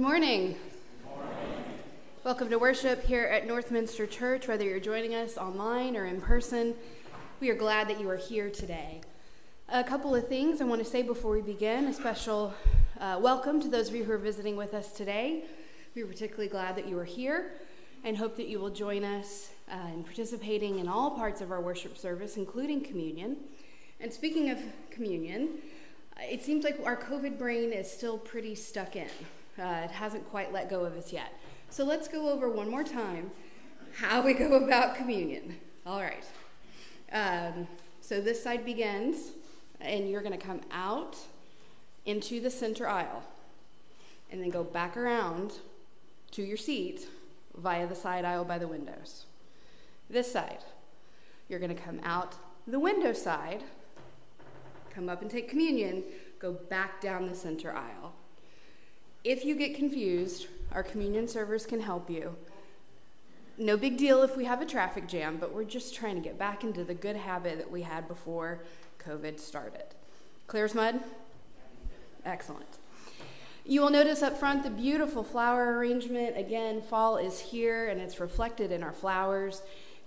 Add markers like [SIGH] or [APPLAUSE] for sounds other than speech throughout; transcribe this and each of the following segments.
Good morning. Welcome to worship here at Northminster Church, whether you're joining us online or in person. We are glad that you are here today. A couple of things I want to say before we begin. A special uh, welcome to those of you who are visiting with us today. We are particularly glad that you are here and hope that you will join us uh, in participating in all parts of our worship service, including communion. And speaking of communion, it seems like our COVID brain is still pretty stuck in. Uh, it hasn't quite let go of us yet. So let's go over one more time how we go about communion. All right. Um, so this side begins, and you're going to come out into the center aisle and then go back around to your seat via the side aisle by the windows. This side, you're going to come out the window side, come up and take communion, go back down the center aisle. If you get confused, our communion servers can help you. No big deal if we have a traffic jam, but we're just trying to get back into the good habit that we had before COVID started. Clear as mud? Excellent. You will notice up front the beautiful flower arrangement. Again, fall is here and it's reflected in our flowers.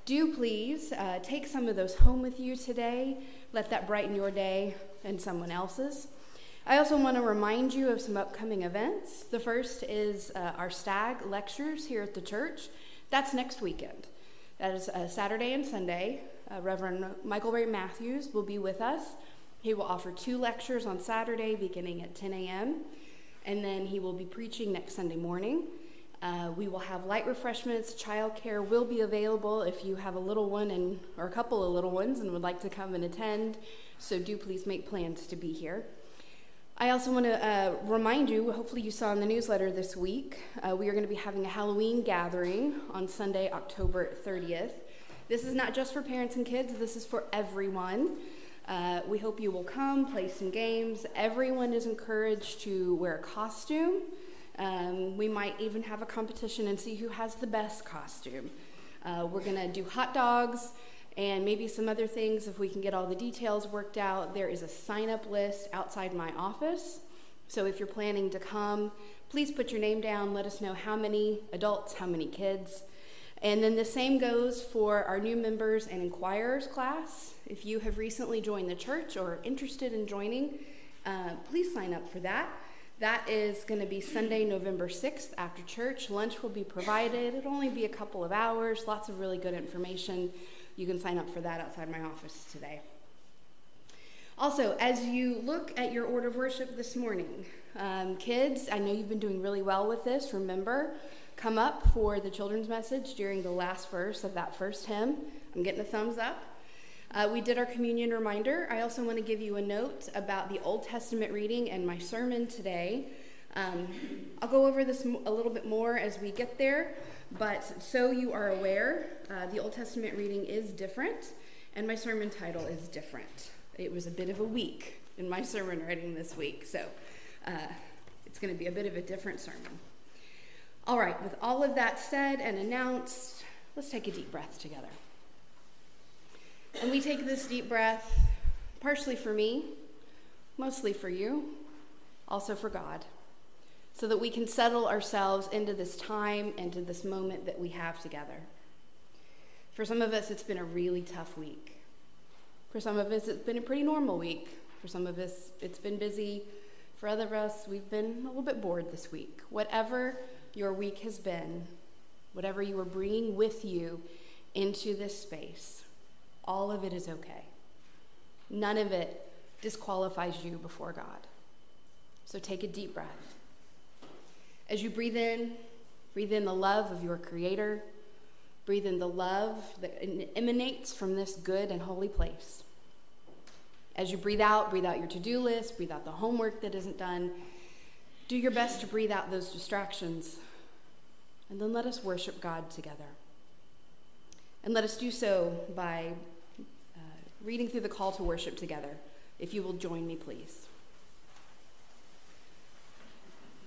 Do please uh, take some of those home with you today. Let that brighten your day and someone else's. I also want to remind you of some upcoming events. The first is uh, our Stagg lectures here at the church. That's next weekend. That is uh, Saturday and Sunday. Uh, Reverend Michael Ray Mathews will be with us. He will offer two lectures on Saturday beginning at 10 a.m., and then he will be preaching next Sunday morning. Uh, we will have light refreshments. Childcare will be available if you have a little one and or a couple of little ones and would like to come and attend. So do please make plans to be here. I also want to uh, remind you, hopefully, you saw in the newsletter this week, uh, we are going to be having a Halloween gathering on Sunday, October 30th. This is not just for parents and kids, this is for everyone. Uh, we hope you will come, play some games. Everyone is encouraged to wear a costume. Um, we might even have a competition and see who has the best costume. Uh, we're going to do hot dogs and maybe some other things if we can get all the details worked out. There is a sign up list outside my office. So if you're planning to come, please put your name down. Let us know how many adults, how many kids. And then the same goes for our new members and inquirers class. If you have recently joined the church or interested in joining, uh, please sign up for that. That is going to be Sunday, November 6th after church. Lunch will be provided. It'll only be a couple of hours, lots of really good information. You can sign up for that outside my office today. Also, as you look at your order of worship this morning, um, kids, I know you've been doing really well with this. Remember, come up for the children's message during the last verse of that first hymn. I'm getting a thumbs up. Uh, we did our communion reminder. I also want to give you a note about the Old Testament reading and my sermon today. Um, I'll go over this a little bit more as we get there, but so you are aware, uh, the Old Testament reading is different, and my sermon title is different. It was a bit of a week in my sermon writing this week, so uh, it's going to be a bit of a different sermon. All right, with all of that said and announced, let's take a deep breath together. And we take this deep breath partially for me, mostly for you, also for God so that we can settle ourselves into this time into this moment that we have together. For some of us, it's been a really tough week. For some of us, it's been a pretty normal week. For some of us, it's been busy. For other of us, we've been a little bit bored this week. Whatever your week has been, whatever you are bringing with you into this space, all of it is okay. None of it disqualifies you before God. So take a deep breath. As you breathe in, breathe in the love of your Creator. Breathe in the love that emanates from this good and holy place. As you breathe out, breathe out your to do list, breathe out the homework that isn't done. Do your best to breathe out those distractions. And then let us worship God together. And let us do so by uh, reading through the call to worship together. If you will join me, please.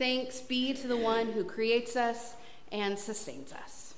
Thanks be to the one who creates us and sustains us.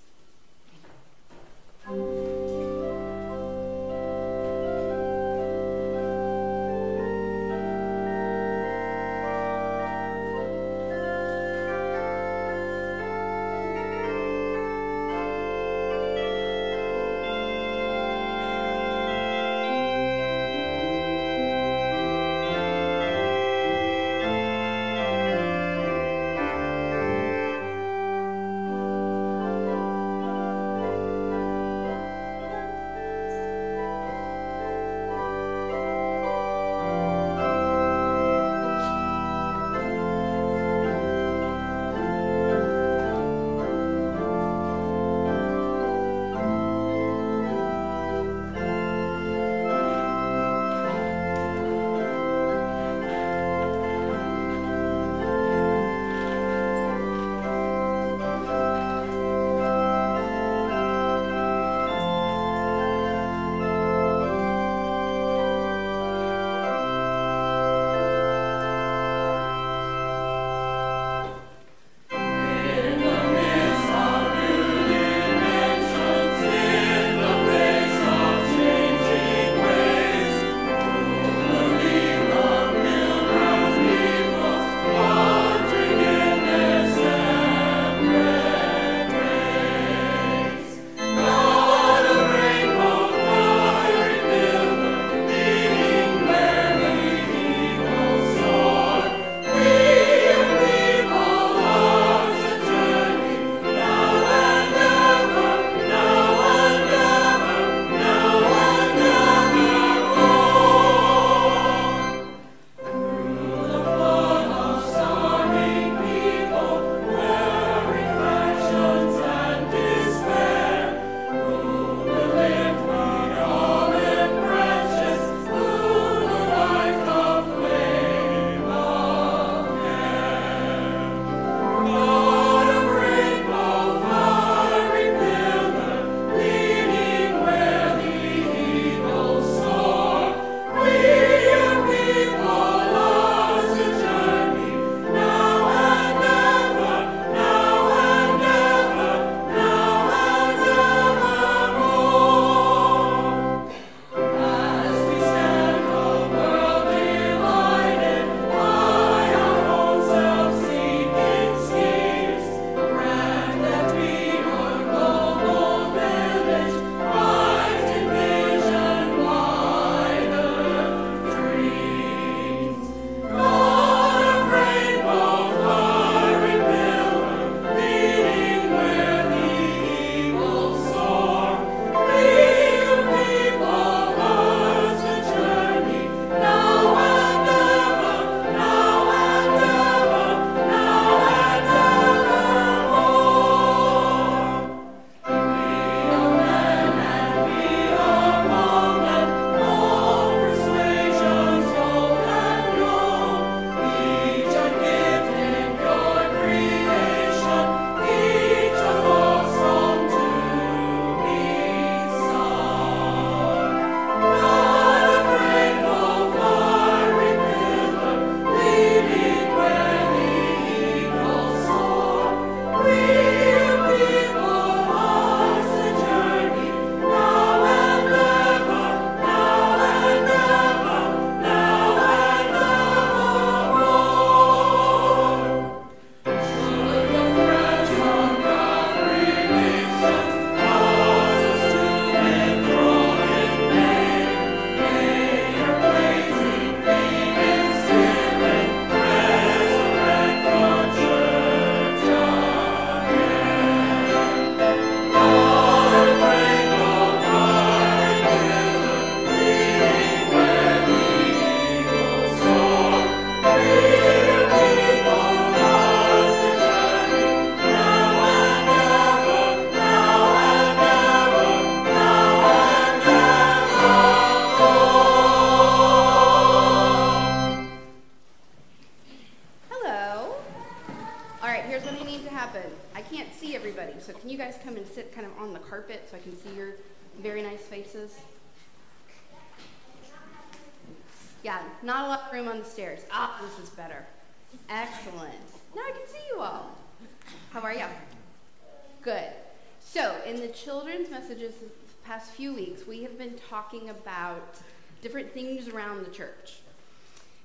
Talking about different things around the church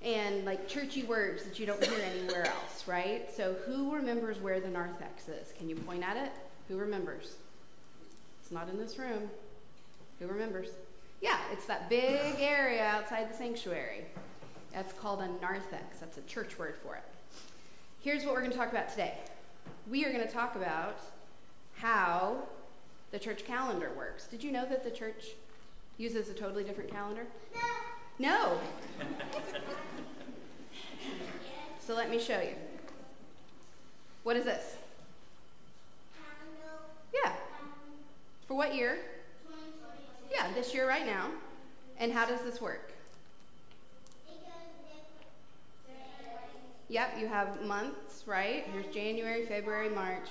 and like churchy words that you don't hear anywhere else, right? So, who remembers where the narthex is? Can you point at it? Who remembers? It's not in this room. Who remembers? Yeah, it's that big area outside the sanctuary. That's called a narthex. That's a church word for it. Here's what we're going to talk about today. We are going to talk about how the church calendar works. Did you know that the church uses a totally different calendar? No. No. so let me show you. What is this? Yeah. For what year? Yeah, this year right now. And how does this work? Yep, you have months, right? Here's January, February, March.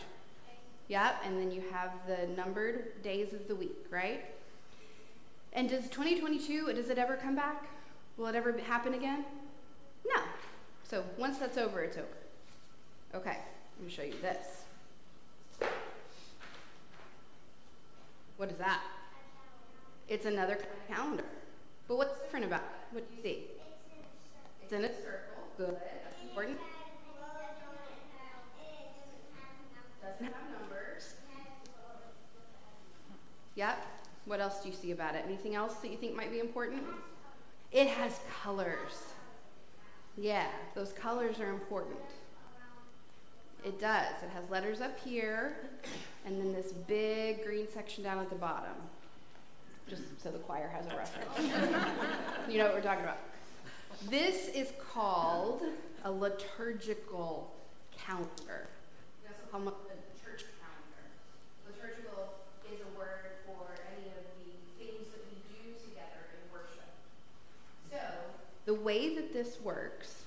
Yep, and then you have the numbered days of the week, right? And does 2022, does it ever come back? Will it ever happen again? No. So once that's over, it's over. Okay, let me show you this. What is that? It's another calendar. But what's different about it? What do you see? It's in a circle. Good. That's important. Doesn't have numbers. Yep. What else do you see about it? Anything else that you think might be important? It has colors. Yeah, those colors are important. It does. It has letters up here, and then this big green section down at the bottom just so the choir has a reference. [LAUGHS] you know what we're talking about. This is called a liturgical calendar. Liturgical is a word for any of the things that we do together in worship. So, the way that this works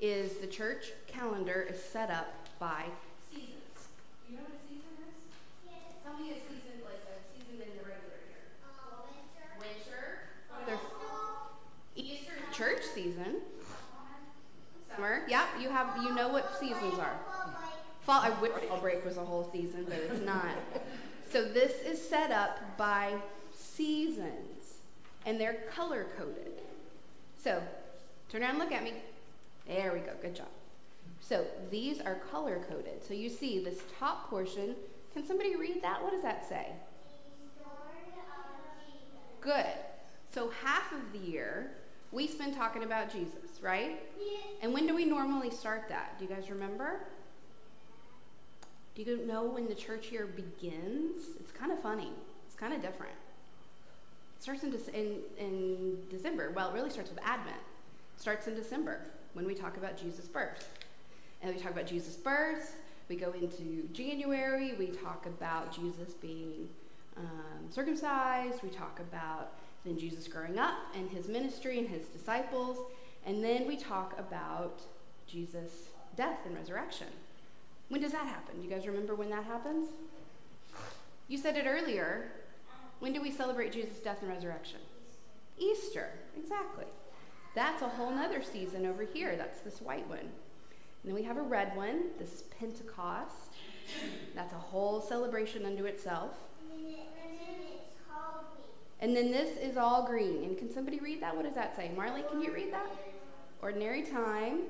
is the church calendar is set up by seasons. You know what a season is? Yes. Tell me a season. Like a season in the regular year. Uh, winter. Winter. There's Easter church season. Summer. Yep, you have you know what seasons are. Fall I wish fall break was a whole season, but it's not. so this is set up by seasons and they're color coded. So turn around and look at me. There we go, good job. So these are color coded. So you see this top portion. Can somebody read that? What does that say? Good. So half of the year we spend talking about Jesus, right? Yeah. And when do we normally start that? Do you guys remember? Do you know when the church year begins? It's kind of funny. It's kind of different. Starts in, in, in December. Well, it really starts with Advent. Starts in December when we talk about Jesus' birth. And we talk about Jesus' birth. We go into January. We talk about Jesus being um, circumcised. We talk about then Jesus growing up and his ministry and his disciples. And then we talk about Jesus' death and resurrection. When does that happen? Do you guys remember when that happens? You said it earlier. When do we celebrate Jesus' death and resurrection? Easter, exactly. That's a whole nother season over here. That's this white one. And then we have a red one. This is Pentecost. That's a whole celebration unto itself. And then this is all green. And can somebody read that? What does that say? Marley, can you read that? Ordinary time.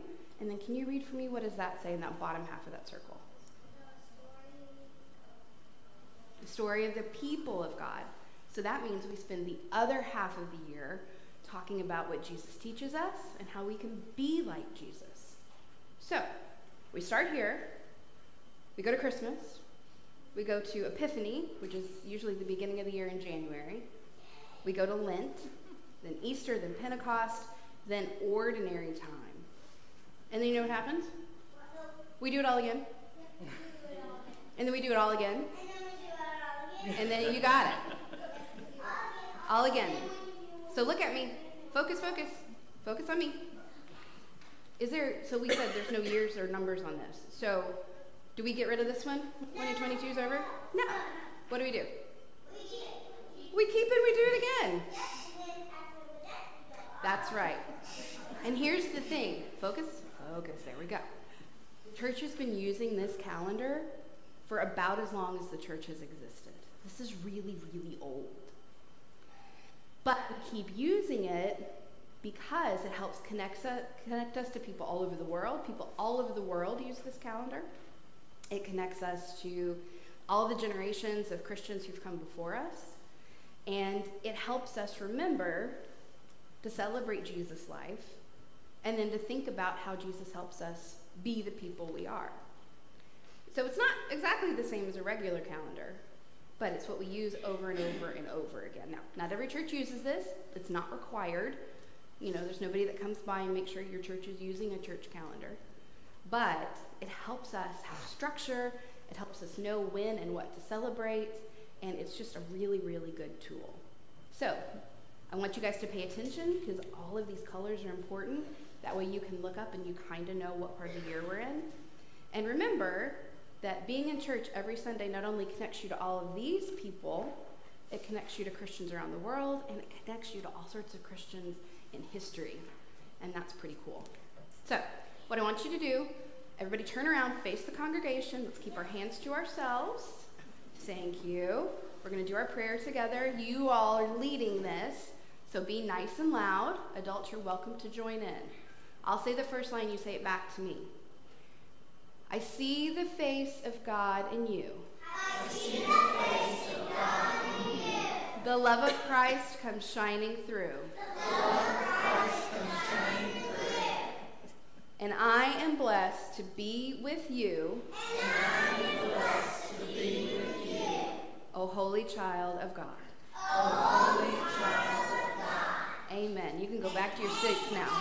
And then can you read for me what does that say in that bottom half of that circle? The story of the people of God. So that means we spend the other half of the year talking about what Jesus teaches us and how we can be like Jesus. So we start here. We go to Christmas. We go to Epiphany, which is usually the beginning of the year in January. We go to Lent, then Easter, then Pentecost, then ordinary time. And then you know what happens? We do it all again. [LAUGHS] And then we do it all again. And then you got it. All again. So look at me. Focus, focus. Focus on me. Is there, so we said there's no years or numbers on this. So do we get rid of this one when 2022 is over? No. What do we do? We keep it, we do it again. That's right. And here's the thing focus, focus, there we go. Church has been using this calendar for about as long as the church has existed. This is really, really old. But we keep using it because it helps connect connect us to people all over the world. People all over the world use this calendar. It connects us to all the generations of Christians who've come before us. And it helps us remember to celebrate Jesus' life and then to think about how Jesus helps us be the people we are. So it's not exactly the same as a regular calendar, but it's what we use over and over and over again. Now, not every church uses this, it's not required. You know, there's nobody that comes by and makes sure your church is using a church calendar. But it helps us have structure, it helps us know when and what to celebrate, and it's just a really, really good tool. So, I want you guys to pay attention because all of these colors are important. That way you can look up and you kind of know what part of the year we're in. And remember that being in church every Sunday not only connects you to all of these people, it connects you to Christians around the world and it connects you to all sorts of Christians in history. And that's pretty cool. So, what I want you to do, everybody turn around, face the congregation. Let's keep our hands to ourselves. Thank you. We're going to do our prayer together. You all are leading this, so be nice and loud. Adults, you're welcome to join in. I'll say the first line, you say it back to me. I see the face of God in you. I see the face of God in you. The love of Christ comes shining through. The love of Christ comes shining through. And I am blessed to be with you. And I am blessed to be with you. O holy child of God. O holy child of God. Amen. You can go back to your seats now.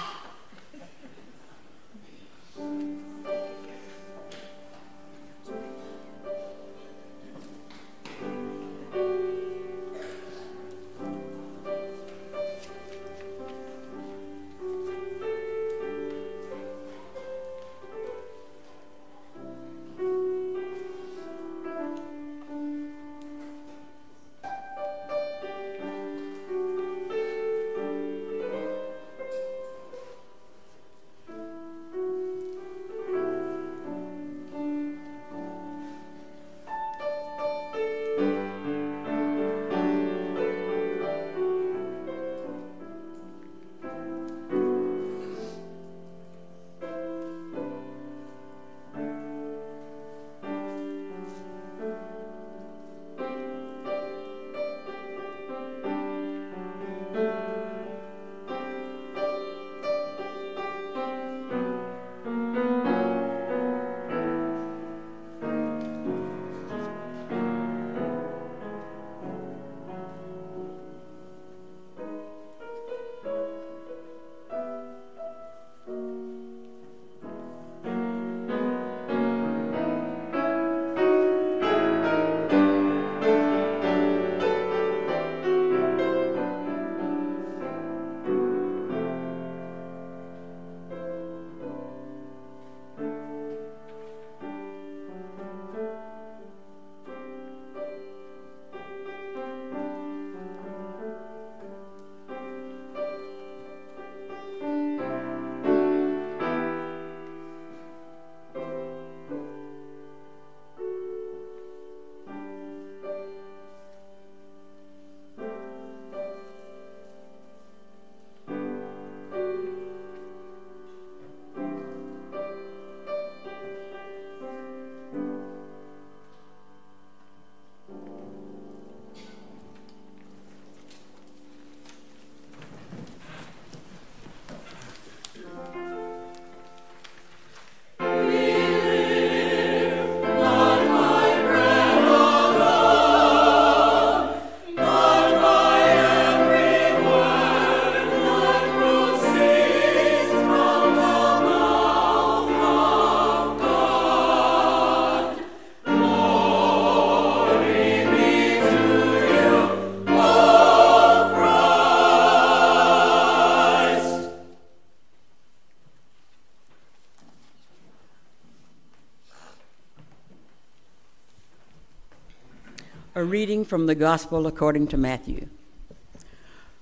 A reading from the Gospel according to Matthew.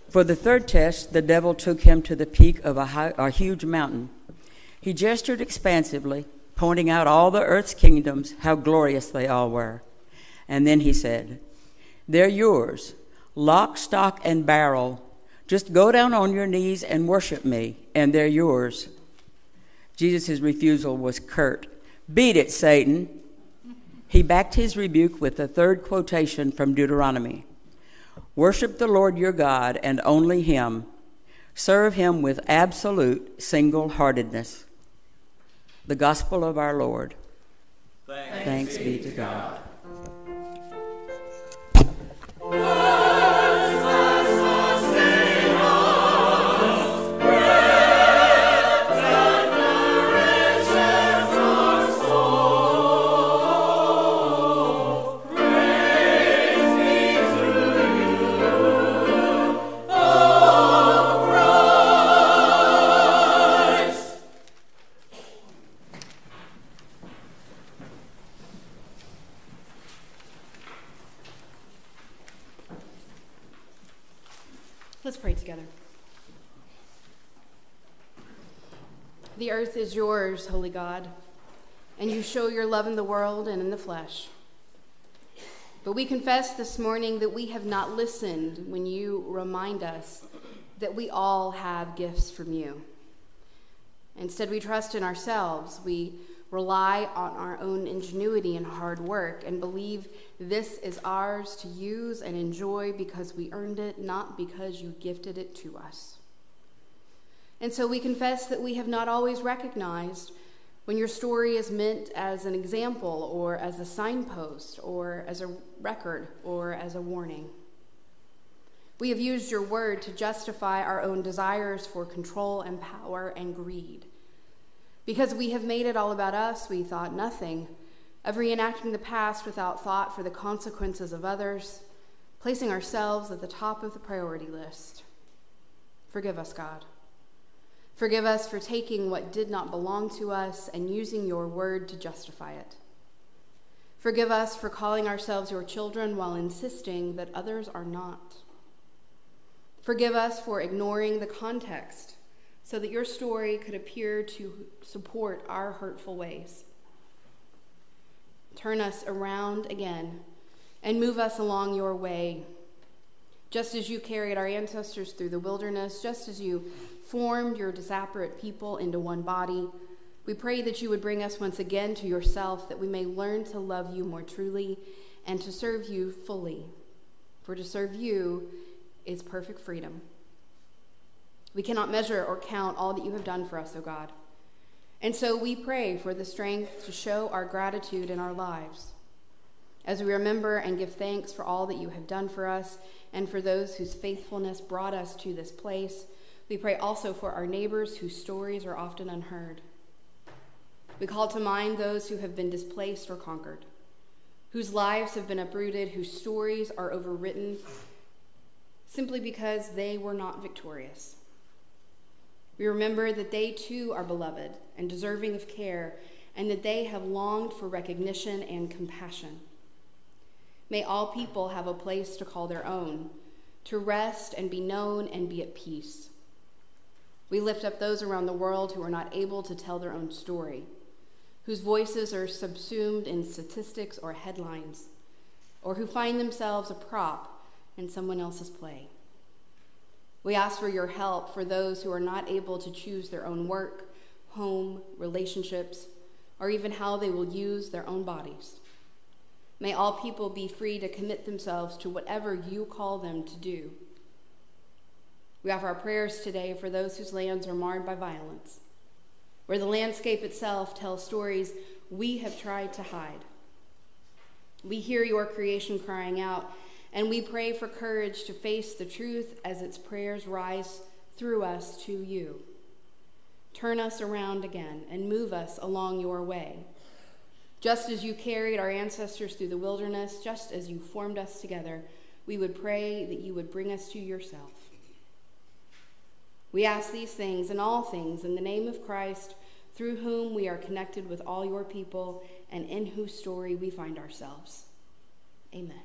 For the third test, the devil took him to the peak of a, high, a huge mountain. He gestured expansively, pointing out all the earth's kingdoms, how glorious they all were. And then he said, They're yours, lock, stock, and barrel. Just go down on your knees and worship me, and they're yours. Jesus' refusal was curt. Beat it, Satan. He backed his rebuke with a third quotation from Deuteronomy Worship the Lord your God and only Him. Serve Him with absolute single heartedness. The Gospel of our Lord. Thanks, Thanks be to God. Is yours, holy God, and you show your love in the world and in the flesh. But we confess this morning that we have not listened when you remind us that we all have gifts from you. Instead, we trust in ourselves. We rely on our own ingenuity and hard work and believe this is ours to use and enjoy because we earned it, not because you gifted it to us. And so we confess that we have not always recognized when your story is meant as an example or as a signpost or as a record or as a warning. We have used your word to justify our own desires for control and power and greed. Because we have made it all about us, we thought nothing of reenacting the past without thought for the consequences of others, placing ourselves at the top of the priority list. Forgive us, God. Forgive us for taking what did not belong to us and using your word to justify it. Forgive us for calling ourselves your children while insisting that others are not. Forgive us for ignoring the context so that your story could appear to support our hurtful ways. Turn us around again and move us along your way. Just as you carried our ancestors through the wilderness, just as you formed your disparate people into one body, we pray that you would bring us once again to yourself, that we may learn to love you more truly and to serve you fully. For to serve you is perfect freedom. We cannot measure or count all that you have done for us, O God. And so we pray for the strength to show our gratitude in our lives. As we remember and give thanks for all that you have done for us and for those whose faithfulness brought us to this place, we pray also for our neighbors whose stories are often unheard. We call to mind those who have been displaced or conquered, whose lives have been uprooted, whose stories are overwritten simply because they were not victorious. We remember that they too are beloved and deserving of care, and that they have longed for recognition and compassion. May all people have a place to call their own, to rest and be known and be at peace. We lift up those around the world who are not able to tell their own story, whose voices are subsumed in statistics or headlines, or who find themselves a prop in someone else's play. We ask for your help for those who are not able to choose their own work, home, relationships, or even how they will use their own bodies. May all people be free to commit themselves to whatever you call them to do. We offer our prayers today for those whose lands are marred by violence, where the landscape itself tells stories we have tried to hide. We hear your creation crying out, and we pray for courage to face the truth as its prayers rise through us to you. Turn us around again and move us along your way. Just as you carried our ancestors through the wilderness, just as you formed us together, we would pray that you would bring us to yourself. We ask these things and all things in the name of Christ, through whom we are connected with all your people and in whose story we find ourselves. Amen.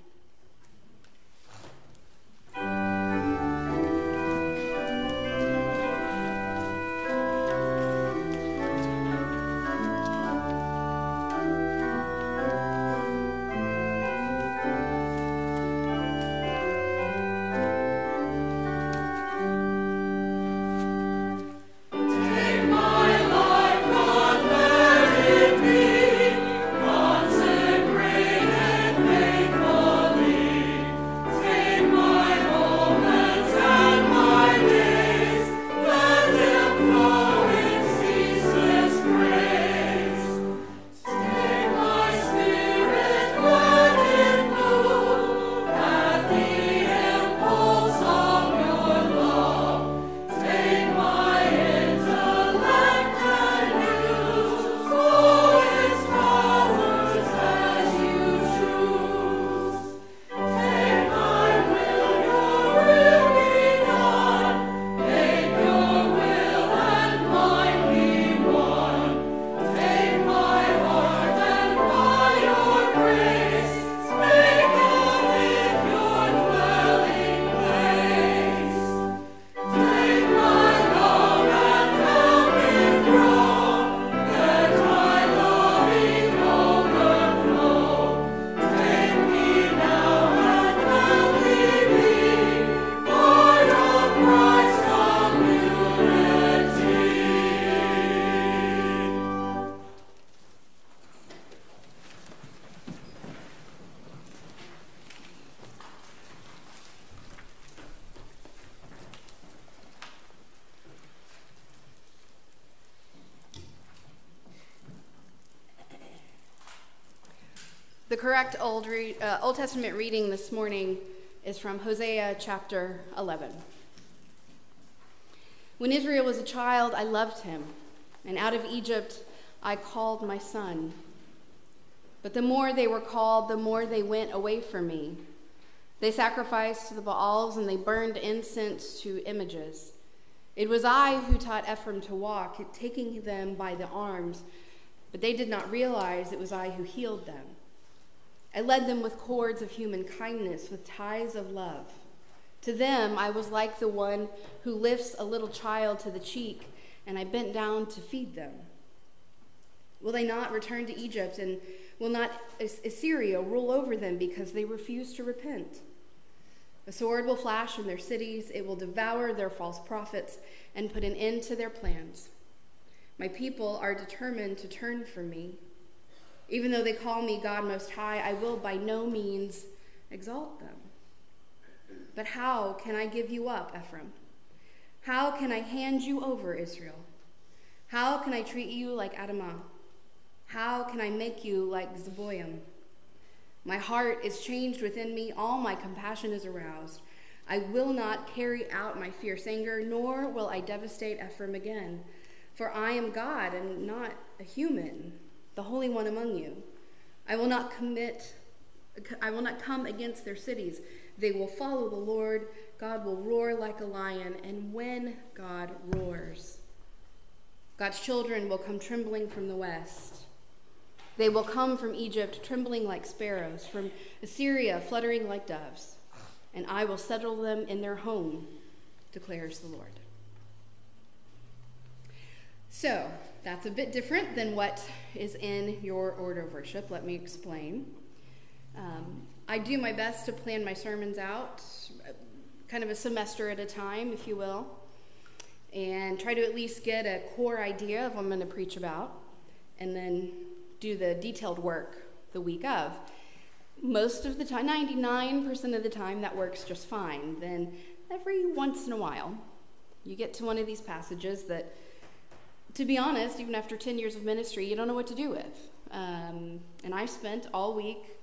Correct Old, re- uh, Old Testament reading this morning is from Hosea chapter 11. When Israel was a child, I loved him, and out of Egypt I called my son. But the more they were called, the more they went away from me. They sacrificed to the Baals and they burned incense to images. It was I who taught Ephraim to walk, taking them by the arms, but they did not realize it was I who healed them. I led them with cords of human kindness, with ties of love. To them, I was like the one who lifts a little child to the cheek, and I bent down to feed them. Will they not return to Egypt, and will not Assyria rule over them because they refuse to repent? A sword will flash in their cities, it will devour their false prophets and put an end to their plans. My people are determined to turn from me. Even though they call me God Most High, I will by no means exalt them. But how can I give you up, Ephraim? How can I hand you over, Israel? How can I treat you like Adamah? How can I make you like Zeboim? My heart is changed within me, all my compassion is aroused. I will not carry out my fierce anger, nor will I devastate Ephraim again. For I am God and not a human, the Holy One among you. I will not commit, I will not come against their cities. They will follow the Lord. God will roar like a lion, and when God roars, God's children will come trembling from the west. They will come from Egypt trembling like sparrows, from Assyria fluttering like doves, and I will settle them in their home, declares the Lord. So, that's a bit different than what is in your order of worship. Let me explain. Um, I do my best to plan my sermons out, kind of a semester at a time, if you will, and try to at least get a core idea of what I'm going to preach about, and then do the detailed work the week of. Most of the time, 99% of the time, that works just fine. Then every once in a while, you get to one of these passages that, to be honest, even after 10 years of ministry, you don't know what to do with. Um, and I spent all week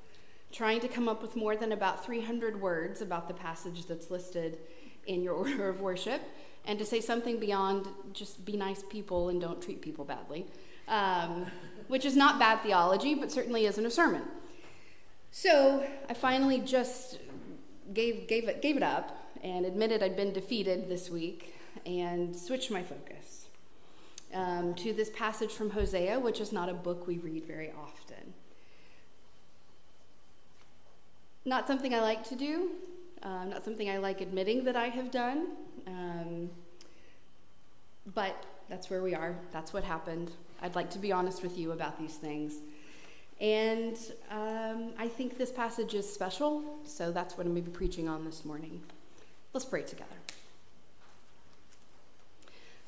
trying to come up with more than about 300 words about the passage that's listed in your [LAUGHS] order of worship and to say something beyond just be nice people and don't treat people badly um, which is not bad theology, but certainly isn't a sermon. So I finally just gave, gave, it, gave it up and admitted I'd been defeated this week and switched my focus um, to this passage from Hosea, which is not a book we read very often. Not something I like to do, um, not something I like admitting that I have done, um, but that's where we are. That's what happened. I'd like to be honest with you about these things. And um, I think this passage is special, so that's what I'm going to be preaching on this morning. Let's pray together.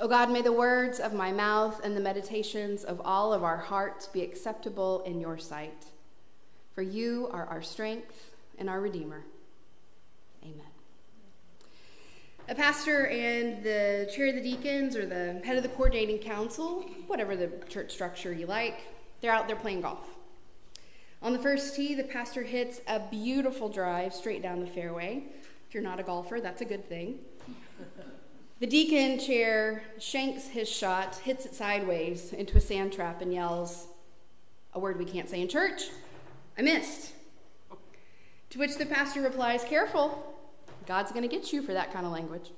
O oh God, may the words of my mouth and the meditations of all of our hearts be acceptable in your sight. For you are our strength and our Redeemer. Amen a pastor and the chair of the deacons or the head of the coordinating council, whatever the church structure you like, they're out there playing golf. On the first tee, the pastor hits a beautiful drive straight down the fairway. If you're not a golfer, that's a good thing. The deacon chair shanks his shot, hits it sideways into a sand trap, and yells, a word we can't say in church, I missed. To which the pastor replies, Careful, God's going to get you for that kind of language.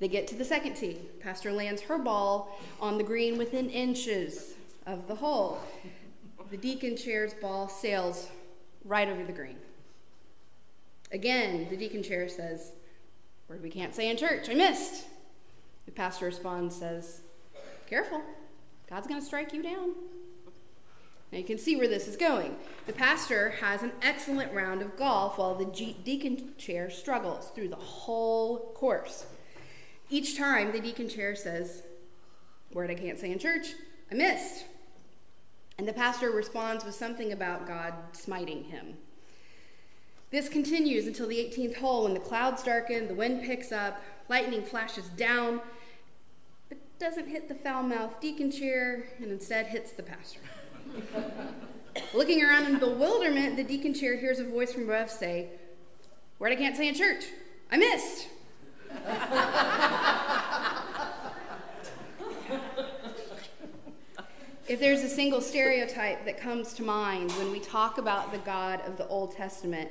They get to the second tee. Pastor lands her ball on the green within inches of the hole. The deacon chair's ball sails right over the green. Again, the deacon chair says, Word we can't say in church, I missed. The pastor responds, says, Careful, God's going to strike you down. Now you can see where this is going. The pastor has an excellent round of golf while the deacon chair struggles through the whole course. Each time the deacon chair says, Word I can't say in church, I missed. And the pastor responds with something about God smiting him. This continues until the 18th hole when the clouds darken, the wind picks up, lightning flashes down, but doesn't hit the foul mouthed deacon chair and instead hits the pastor. [LAUGHS] Looking around in bewilderment, the deacon chair hears a voice from above say, Word I can't say in church. I missed. [LAUGHS] if there's a single stereotype that comes to mind when we talk about the God of the Old Testament,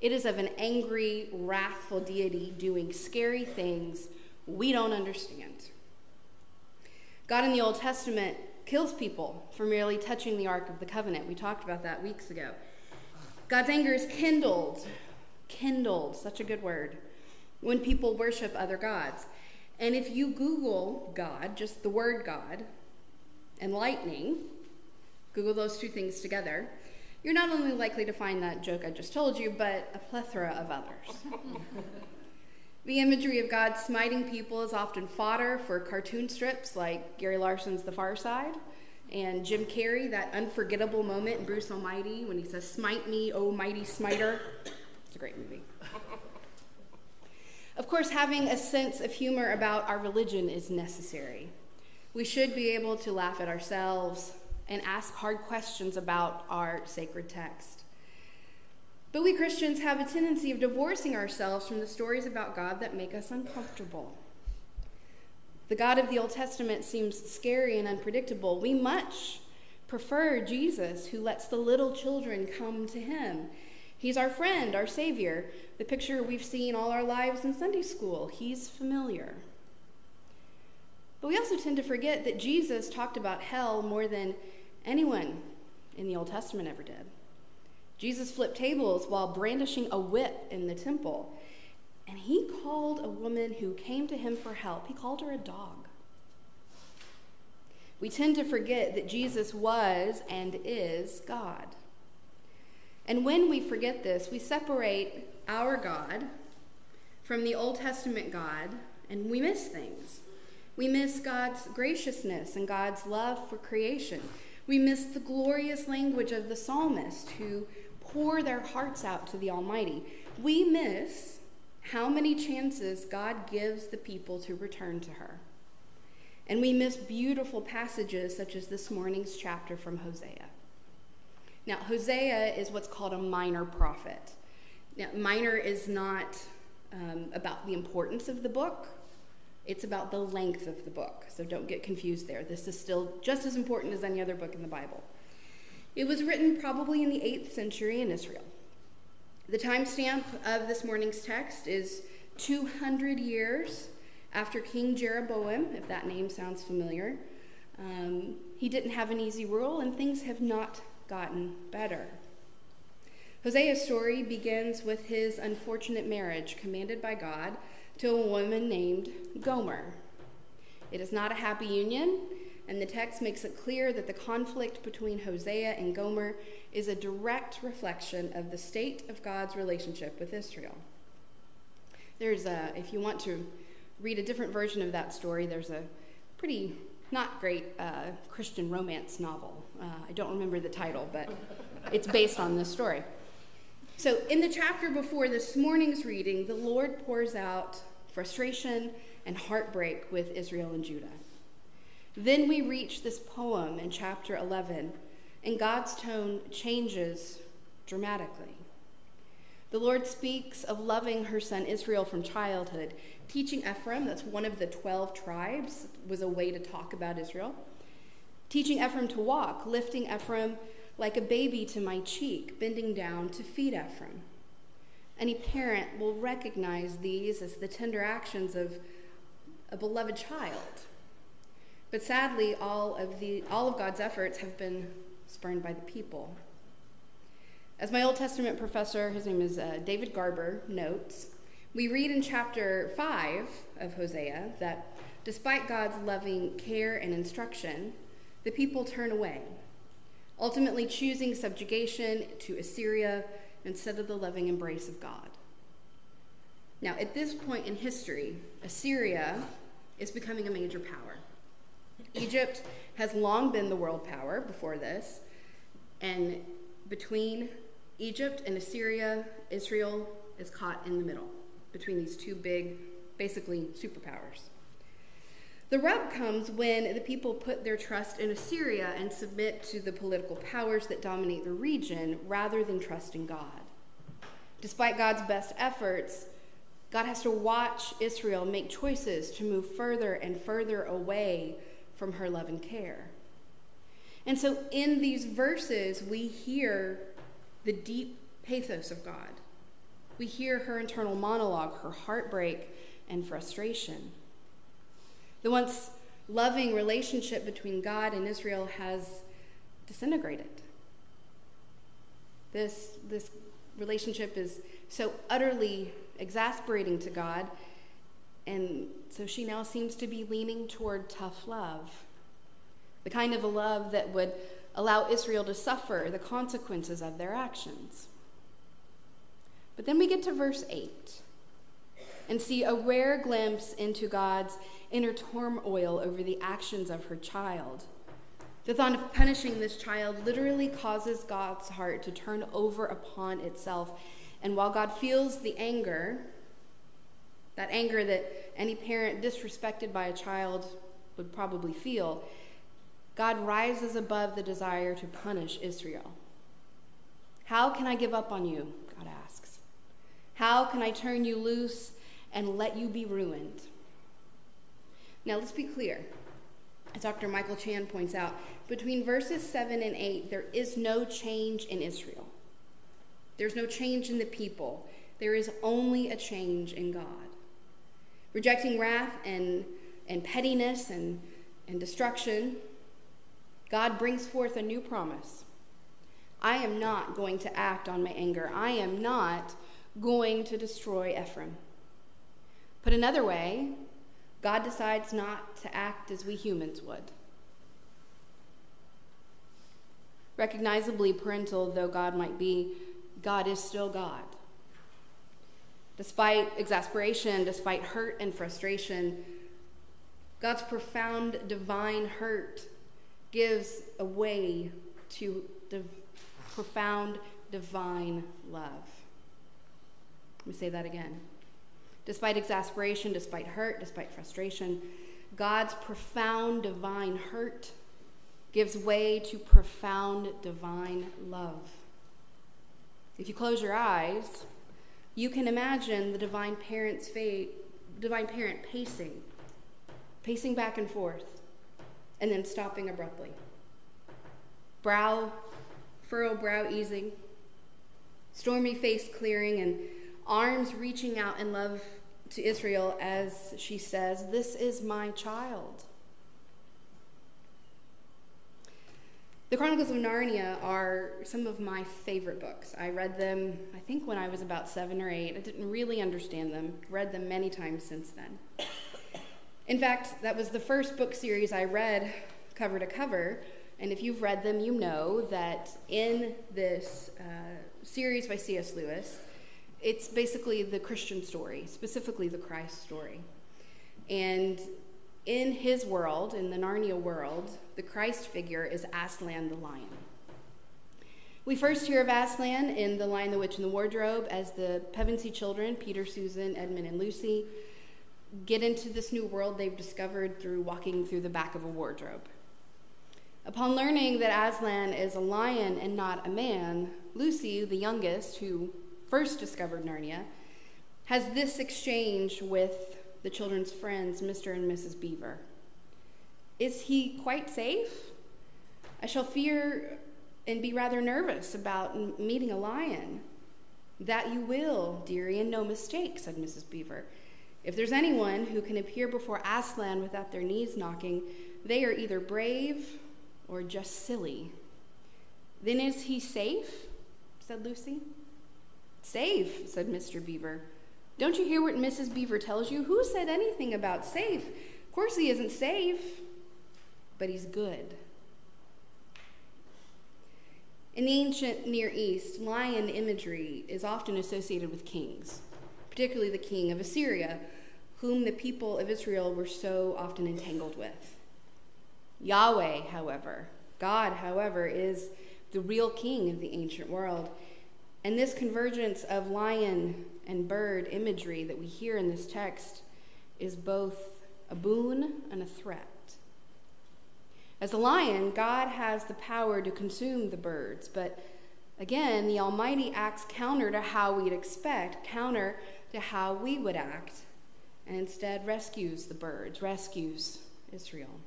it is of an angry, wrathful deity doing scary things we don't understand. God in the Old Testament kills people for merely touching the Ark of the Covenant. We talked about that weeks ago. God's anger is kindled, kindled, such a good word, when people worship other gods. And if you Google God, just the word God, and lightning, Google those two things together, you're not only likely to find that joke I just told you, but a plethora of others. [LAUGHS] the imagery of God smiting people is often fodder for cartoon strips like Gary Larson's The Far Side and Jim Carrey, that unforgettable moment in Bruce Almighty when he says, Smite me, oh mighty smiter. It's a great movie. Of course, having a sense of humor about our religion is necessary. We should be able to laugh at ourselves and ask hard questions about our sacred text. But we Christians have a tendency of divorcing ourselves from the stories about God that make us uncomfortable. The God of the Old Testament seems scary and unpredictable. We much prefer Jesus, who lets the little children come to him. He's our friend, our Savior, the picture we've seen all our lives in Sunday school. He's familiar. But we also tend to forget that Jesus talked about hell more than anyone in the Old Testament ever did. Jesus flipped tables while brandishing a whip in the temple. And he called a woman who came to him for help, he called her a dog. We tend to forget that Jesus was and is God. And when we forget this, we separate our God from the Old Testament God and we miss things. We miss God's graciousness and God's love for creation. We miss the glorious language of the psalmist who pour their hearts out to the Almighty. We miss how many chances God gives the people to return to her. And we miss beautiful passages such as this morning's chapter from Hosea. Now, Hosea is what's called a minor prophet. Now, minor is not um, about the importance of the book, it's about the length of the book. So don't get confused there. This is still just as important as any other book in the Bible. It was written probably in the 8th century in Israel. The timestamp of this morning's text is 200 years after King Jeroboam, if that name sounds familiar. Um, he didn't have an easy rule, and things have not gotten better. Hosea's story begins with his unfortunate marriage commanded by God to a woman named Gomer. It is not a happy union, and the text makes it clear that the conflict between Hosea and Gomer is a direct reflection of the state of God's relationship with Israel. There's a, if you want to read a different version of that story, there's a pretty not great uh, Christian romance novel. Uh, I don't remember the title, but it's based on this story. So, in the chapter before this morning's reading, the Lord pours out frustration and heartbreak with Israel and Judah. Then we reach this poem in chapter 11, and God's tone changes dramatically. The Lord speaks of loving her son Israel from childhood, teaching Ephraim, that's one of the 12 tribes, was a way to talk about Israel. Teaching Ephraim to walk, lifting Ephraim like a baby to my cheek, bending down to feed Ephraim. Any parent will recognize these as the tender actions of a beloved child. But sadly, all of, the, all of God's efforts have been spurned by the people. As my Old Testament professor, his name is uh, David Garber, notes, we read in chapter 5 of Hosea that despite God's loving care and instruction, the people turn away ultimately choosing subjugation to Assyria instead of the loving embrace of God. Now, at this point in history, Assyria is becoming a major power. Egypt has long been the world power before this, and between Egypt and Assyria, Israel is caught in the middle between these two big, basically superpowers. The rub comes when the people put their trust in Assyria and submit to the political powers that dominate the region rather than trusting God. Despite God's best efforts, God has to watch Israel make choices to move further and further away from her love and care. And so in these verses, we hear the deep pathos of God. We hear her internal monologue, her heartbreak and frustration. The once loving relationship between God and Israel has disintegrated. This, this relationship is so utterly exasperating to God, and so she now seems to be leaning toward tough love. The kind of a love that would allow Israel to suffer the consequences of their actions. But then we get to verse 8 and see a rare glimpse into God's inner turmoil over the actions of her child. The thought of punishing this child literally causes God's heart to turn over upon itself. And while God feels the anger, that anger that any parent disrespected by a child would probably feel, God rises above the desire to punish Israel. How can I give up on you? God asks. How can I turn you loose and let you be ruined? Now, let's be clear. As Dr. Michael Chan points out, between verses 7 and 8, there is no change in Israel. There's no change in the people. There is only a change in God. Rejecting wrath and, and pettiness and, and destruction, God brings forth a new promise. I am not going to act on my anger. I am not going to destroy Ephraim. Put another way, God decides not to act as we humans would. Recognizably parental though God might be, God is still God. Despite exasperation, despite hurt and frustration, God's profound divine hurt gives a way to div- profound divine love. Let me say that again. Despite exasperation, despite hurt, despite frustration, God's profound divine hurt gives way to profound divine love. If you close your eyes, you can imagine the divine parent's fate, divine parent pacing, pacing back and forth, and then stopping abruptly. Brow, furrow brow easing, stormy face clearing, and arms reaching out in love to Israel as she says, This is my child. The Chronicles of Narnia are some of my favorite books. I read them, I think, when I was about seven or eight. I didn't really understand them, read them many times since then. In fact, that was the first book series I read cover to cover. And if you've read them, you know that in this uh, series by C.S. Lewis, it's basically the Christian story, specifically the Christ story. And in his world, in the Narnia world, the Christ figure is Aslan the lion. We first hear of Aslan in The Lion, the Witch, and the Wardrobe as the Pevensie children, Peter, Susan, Edmund, and Lucy, get into this new world they've discovered through walking through the back of a wardrobe. Upon learning that Aslan is a lion and not a man, Lucy, the youngest, who first discovered Narnia, has this exchange with the children's friends, Mr. and Mrs. Beaver. Is he quite safe? I shall fear and be rather nervous about meeting a lion. That you will, dearie, and no mistake, said Mrs. Beaver. If there's anyone who can appear before Aslan without their knees knocking, they are either brave or just silly. Then is he safe? said Lucy. Safe, said Mr. Beaver. Don't you hear what Mrs. Beaver tells you? Who said anything about safe? Of course, he isn't safe, but he's good. In the ancient Near East, lion imagery is often associated with kings, particularly the king of Assyria, whom the people of Israel were so often entangled with. Yahweh, however, God, however, is the real king of the ancient world. And this convergence of lion and bird imagery that we hear in this text is both a boon, and a threat. As a lion, God has the power to consume the birds, but again, the Almighty acts counter to how we'd expect, counter to how we would act, and instead rescues the birds, rescues Israel.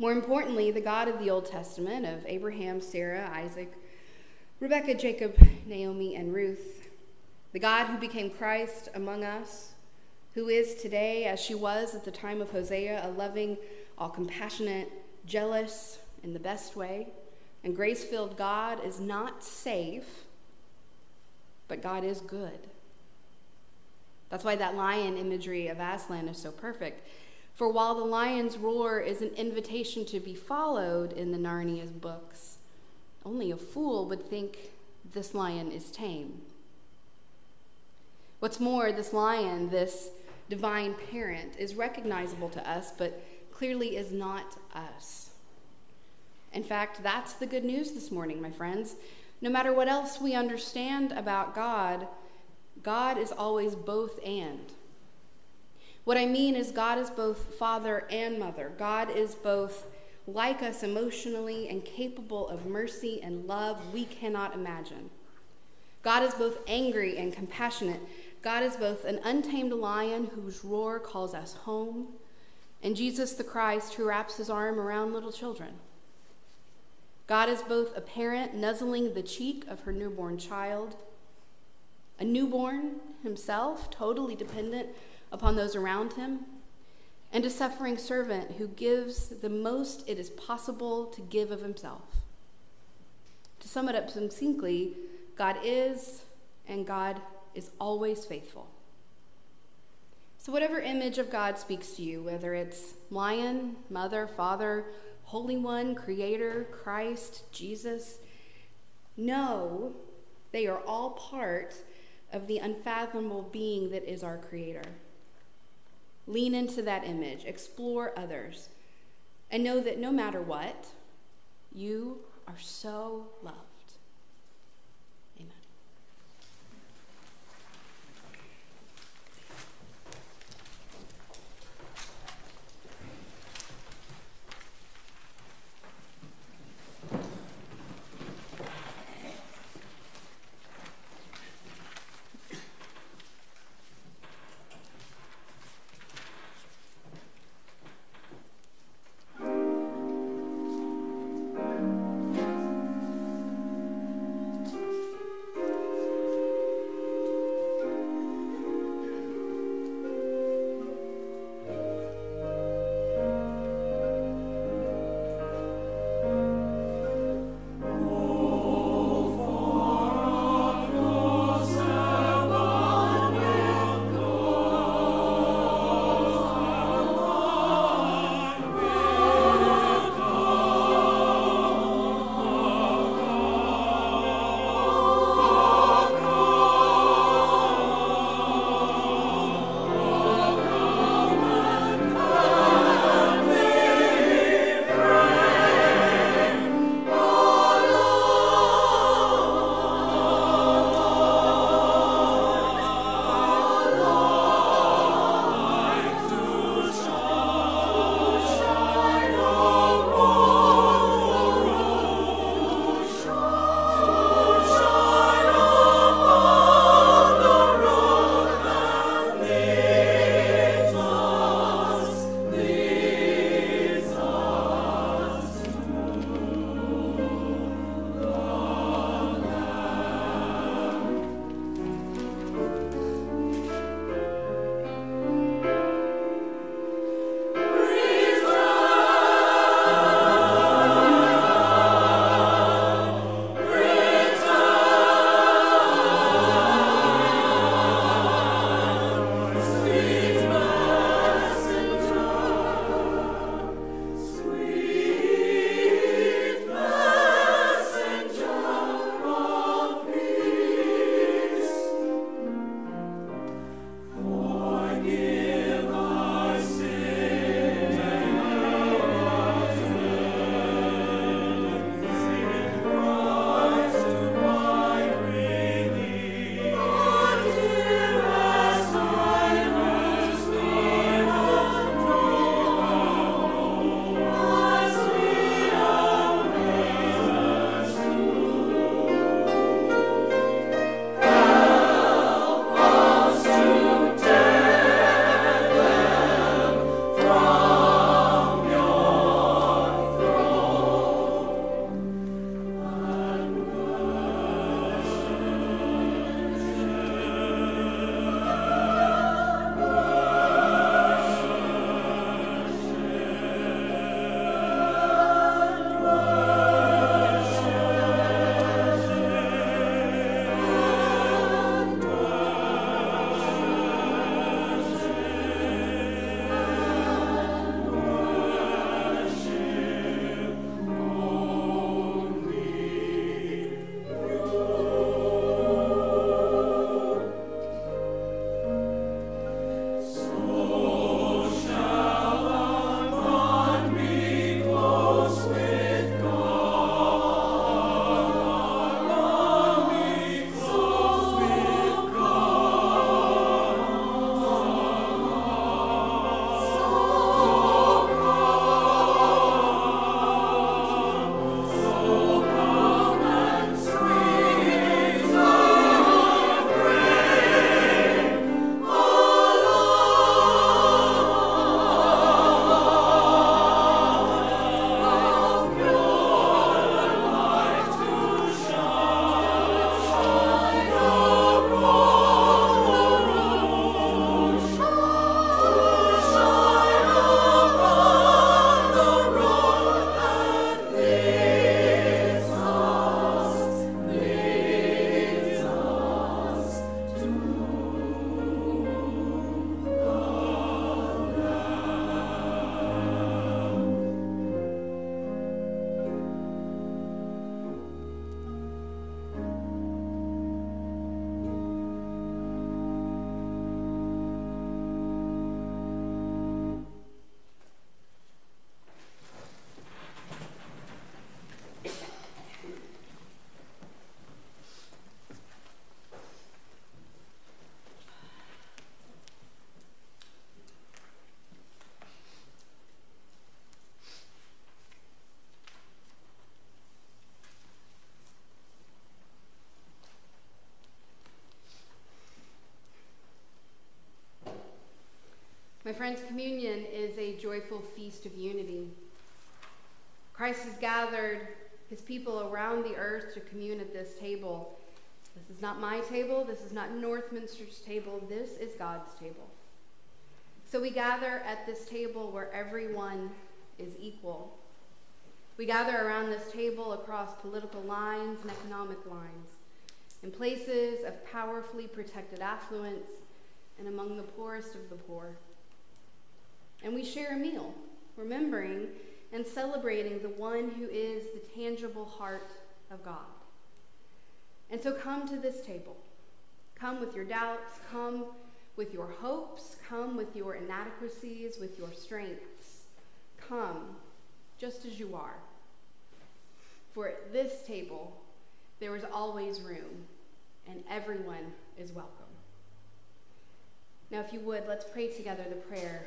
More importantly, the God of the Old Testament, of Abraham, Sarah, Isaac, Rebekah, Jacob, Naomi, and Ruth, the God who became Christ among us, who is today, as she was at the time of Hosea, a loving, all compassionate, jealous in the best way, and grace filled God is not safe, but God is good. That's why that lion imagery of Aslan is so perfect. For while the lion's roar is an invitation to be followed in the Narnia's books, only a fool would think this lion is tame. What's more, this lion, this divine parent, is recognizable to us, but clearly is not us. In fact, that's the good news this morning, my friends. No matter what else we understand about God, God is always both and. What I mean is, God is both father and mother. God is both like us emotionally and capable of mercy and love we cannot imagine. God is both angry and compassionate. God is both an untamed lion whose roar calls us home, and Jesus the Christ who wraps his arm around little children. God is both a parent nuzzling the cheek of her newborn child, a newborn himself, totally dependent upon those around him, and a suffering servant who gives the most it is possible to give of himself. To sum it up succinctly, God is and God is always faithful. So, whatever image of God speaks to you, whether it's lion, mother, father, Holy One, Creator, Christ, Jesus, know they are all part of the unfathomable being that is our Creator. Lean into that image, explore others, and know that no matter what, you are so loved. Friends, communion is a joyful feast of unity. Christ has gathered his people around the earth to commune at this table. This is not my table. This is not Northminster's table. This is God's table. So we gather at this table where everyone is equal. We gather around this table across political lines and economic lines, in places of powerfully protected affluence and among the poorest of the poor and we share a meal, remembering and celebrating the one who is the tangible heart of God. And so come to this table. Come with your doubts, come with your hopes, come with your inadequacies, with your strengths. Come just as you are. For at this table, there is always room, and everyone is welcome. Now, if you would, let's pray together the prayer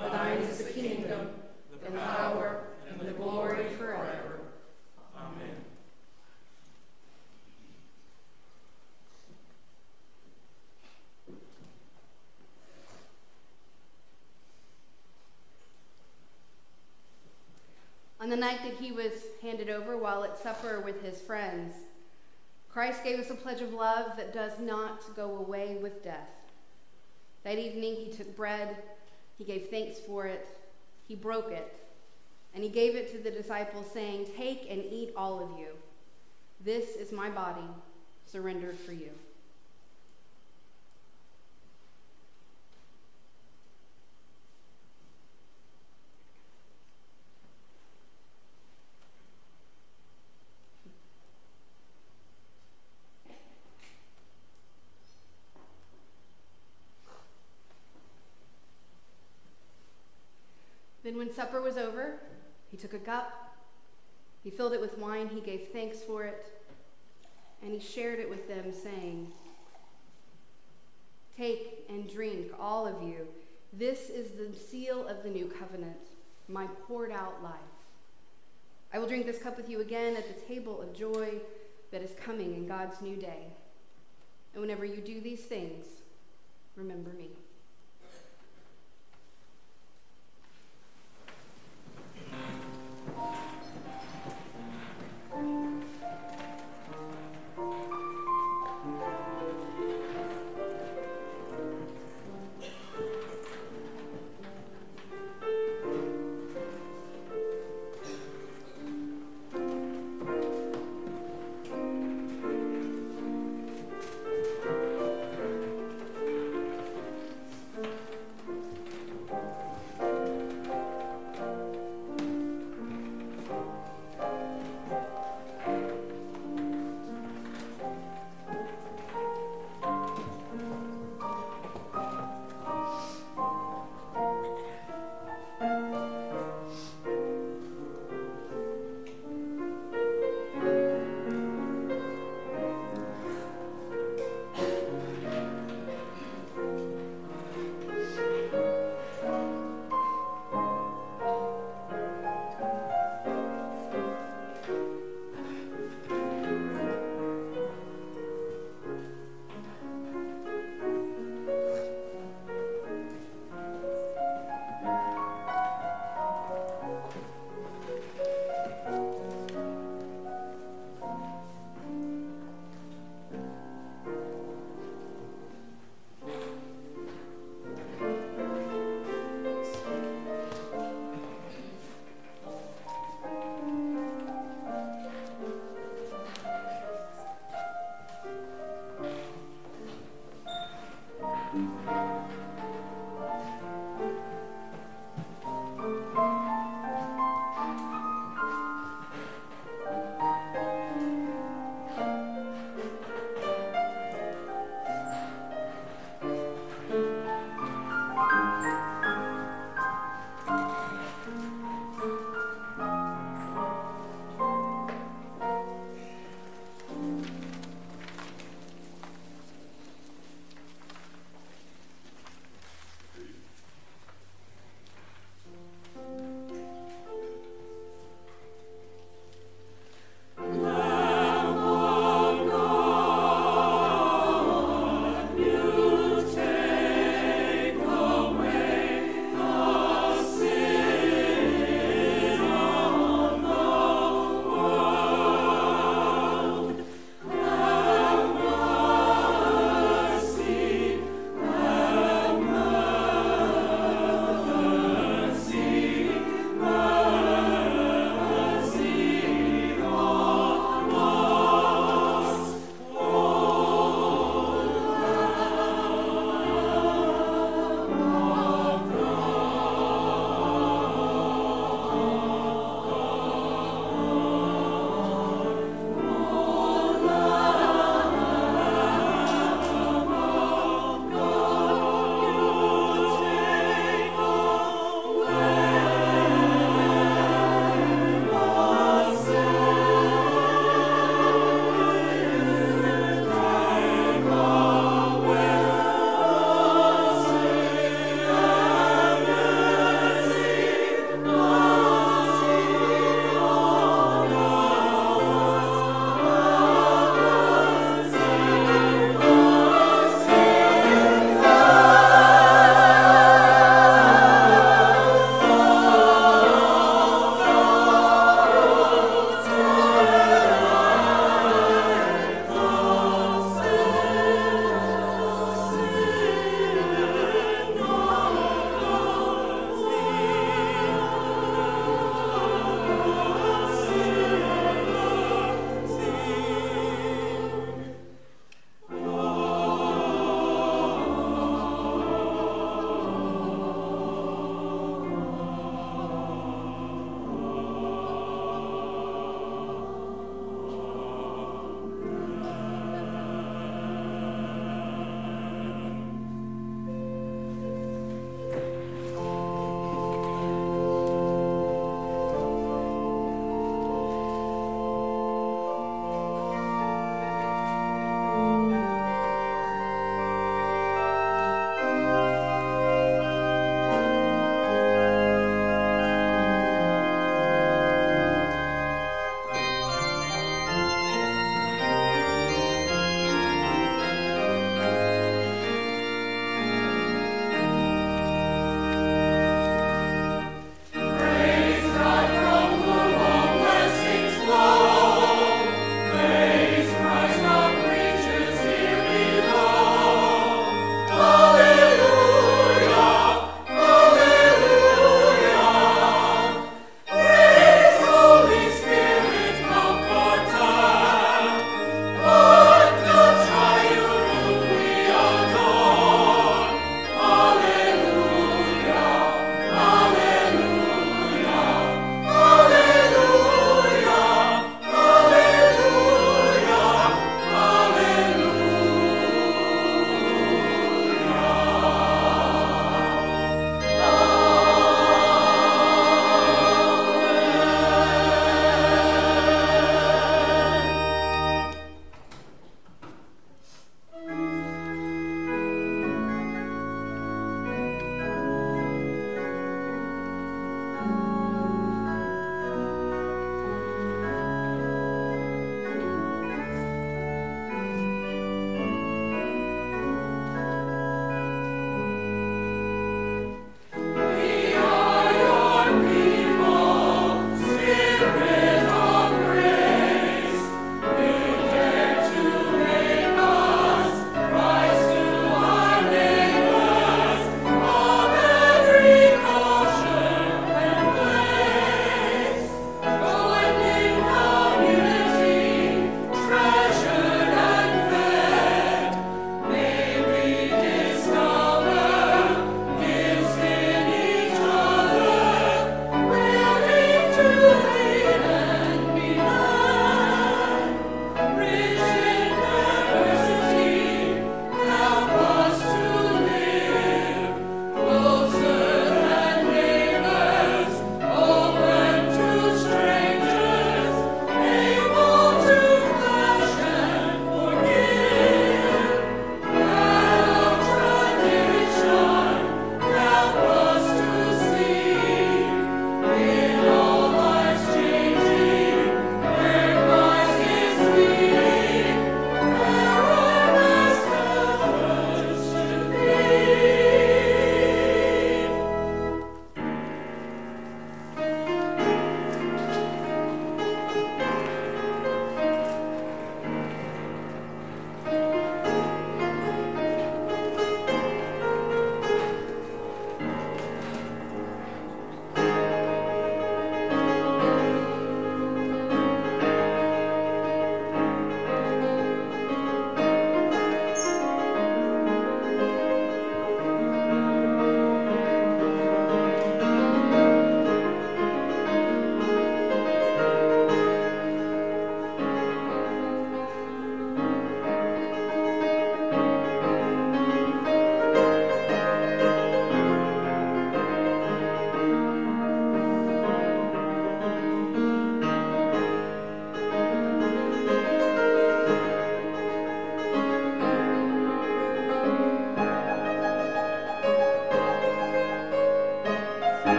For thine is the kingdom, the power, and the glory forever. Amen. On the night that he was handed over while at supper with his friends, Christ gave us a pledge of love that does not go away with death. That evening, he took bread, he gave thanks for it, he broke it, and he gave it to the disciples, saying, Take and eat all of you. This is my body, surrendered for you. Then, when supper was over, he took a cup, he filled it with wine, he gave thanks for it, and he shared it with them, saying, Take and drink, all of you. This is the seal of the new covenant, my poured out life. I will drink this cup with you again at the table of joy that is coming in God's new day. And whenever you do these things, remember me.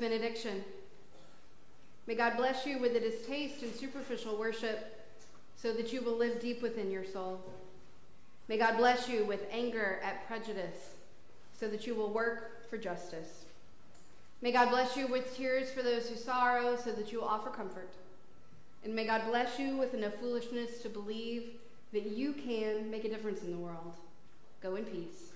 Benediction. May God bless you with a distaste in superficial worship so that you will live deep within your soul. May God bless you with anger at prejudice so that you will work for justice. May God bless you with tears for those who sorrow so that you will offer comfort. And may God bless you with enough foolishness to believe that you can make a difference in the world. Go in peace.